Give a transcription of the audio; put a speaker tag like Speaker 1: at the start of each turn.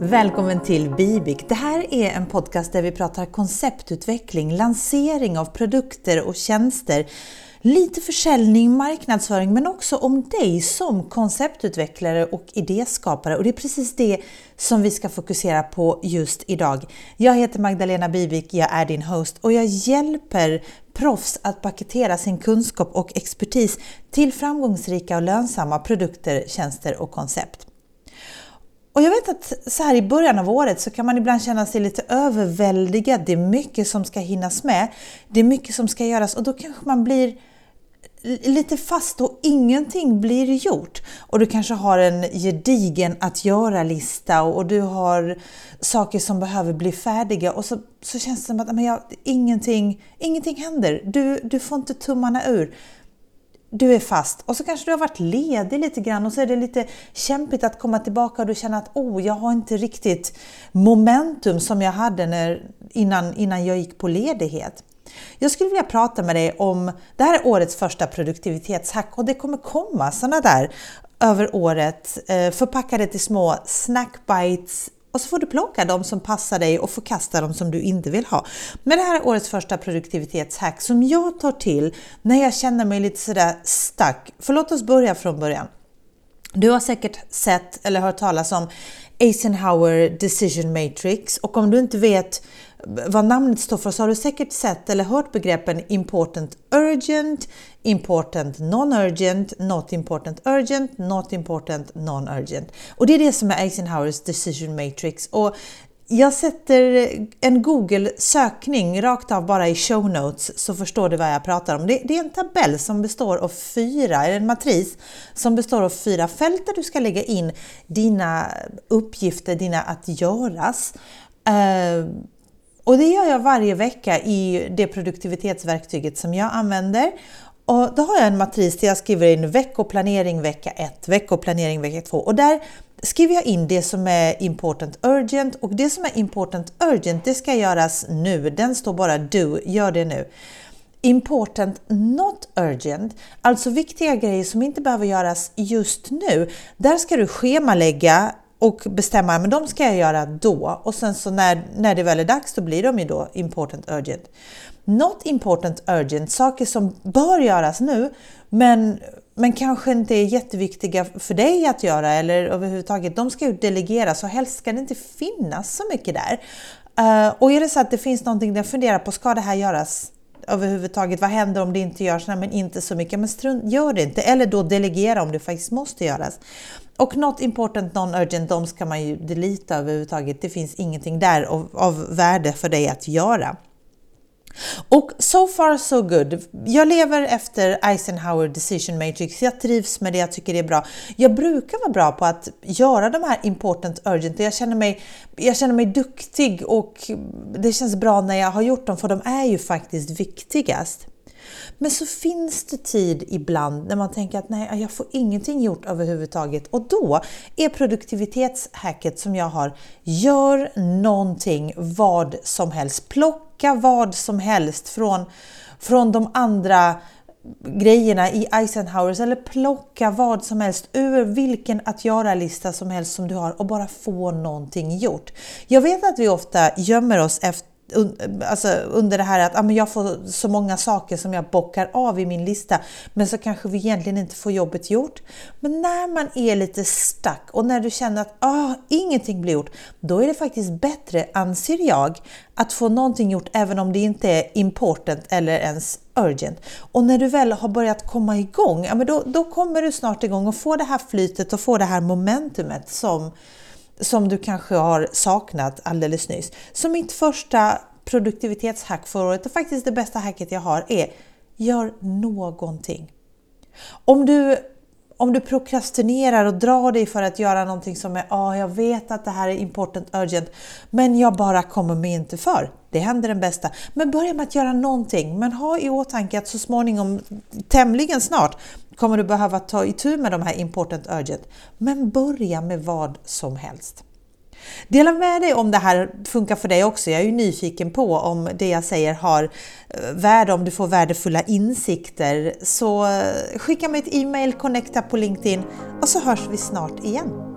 Speaker 1: Välkommen till Bibik. Det här är en podcast där vi pratar konceptutveckling, lansering av produkter och tjänster, lite försäljning, marknadsföring men också om dig som konceptutvecklare och idéskapare. Och det är precis det som vi ska fokusera på just idag. Jag heter Magdalena Bibik, jag är din host och jag hjälper proffs att paketera sin kunskap och expertis till framgångsrika och lönsamma produkter, tjänster och koncept. Och jag vet att så här i början av året så kan man ibland känna sig lite överväldigad. Det är mycket som ska hinnas med. Det är mycket som ska göras och då kanske man blir lite fast och ingenting blir gjort. Och du kanske har en gedigen att göra-lista och du har saker som behöver bli färdiga och så, så känns det som att men jag, ingenting, ingenting händer. Du, du får inte tummarna ur du är fast och så kanske du har varit ledig lite grann och så är det lite kämpigt att komma tillbaka och du känner att oh, jag har inte riktigt momentum som jag hade när, innan, innan jag gick på ledighet. Jag skulle vilja prata med dig om, det här är årets första produktivitetshack och det kommer komma sådana där över året eh, förpackade till små snackbites och så får du plocka de som passar dig och förkasta de som du inte vill ha. Men det här är årets första produktivitetshack som jag tar till när jag känner mig lite sådär stuck. För låt oss börja från början. Du har säkert sett eller hört talas om Eisenhower Decision Matrix och om du inte vet vad namnet står för så har du säkert sett eller hört begreppen important urgent, important non-urgent, not important urgent, not important non-urgent. Och det är det som är Eisenhowers decision matrix. Och jag sätter en Google-sökning rakt av bara i show notes så förstår du vad jag pratar om. Det, är en tabell som består av fyra, eller en matris som består av fyra fält där du ska lägga in dina uppgifter, dina att göras. Eh, och det gör jag varje vecka i det produktivitetsverktyget som jag använder. Och då har jag en matris där jag skriver in veckoplanering vecka 1, veckoplanering vecka 2 och där skriver jag in det som är important urgent och det som är important urgent det ska göras nu. Den står bara do, gör det nu. Important not urgent, alltså viktiga grejer som inte behöver göras just nu. Där ska du schemalägga och bestämma men de ska jag göra då och sen så när, när det väl är dags då blir de ju då important urgent. Not important urgent, saker som bör göras nu men, men kanske inte är jätteviktiga för dig att göra eller överhuvudtaget. De ska ju delegeras och helst ska det inte finnas så mycket där. Uh, och är det så att det finns någonting där jag funderar på, ska det här göras överhuvudtaget? Vad händer om det inte görs? Nej, men inte så mycket. Men strunt, gör det inte. Eller då delegera om det faktiskt måste göras. Och not important, non-urgent, de ska man ju delita överhuvudtaget. Det finns ingenting där av, av värde för dig att göra. Och so far so good. Jag lever efter Eisenhower Decision Matrix. Jag trivs med det, jag tycker det är bra. Jag brukar vara bra på att göra de här important urgent. Jag känner mig, jag känner mig duktig och det känns bra när jag har gjort dem för de är ju faktiskt viktigast. Men så finns det tid ibland när man tänker att nej, jag får ingenting gjort överhuvudtaget och då är produktivitetshacket som jag har, gör någonting, vad som helst. Plocka vad som helst från, från de andra grejerna i Eisenhowers eller plocka vad som helst ur vilken att göra-lista som helst som du har och bara få någonting gjort. Jag vet att vi ofta gömmer oss efter alltså under det här att ah, jag får så många saker som jag bockar av i min lista men så kanske vi egentligen inte får jobbet gjort. Men när man är lite stuck och när du känner att ah, ingenting blir gjort, då är det faktiskt bättre, anser jag, att få någonting gjort även om det inte är important eller ens urgent. Och när du väl har börjat komma igång, ja, men då, då kommer du snart igång och får det här flytet och får det här momentumet som som du kanske har saknat alldeles nyss. Så mitt första produktivitetshack för året och faktiskt det bästa hacket jag har är gör någonting. Om du, om du prokrastinerar och drar dig för att göra någonting som är ja, ah, jag vet att det här är important urgent, men jag bara kommer mig inte för. Det händer den bästa. Men börja med att göra någonting, men ha i åtanke att så småningom, tämligen snart, kommer du behöva ta itu med de här important urgent. Men börja med vad som helst. Dela med dig om det här funkar för dig också. Jag är ju nyfiken på om det jag säger har eh, värde, om du får värdefulla insikter. Så eh, skicka mig ett e-mail, connecta på LinkedIn och så hörs vi snart igen.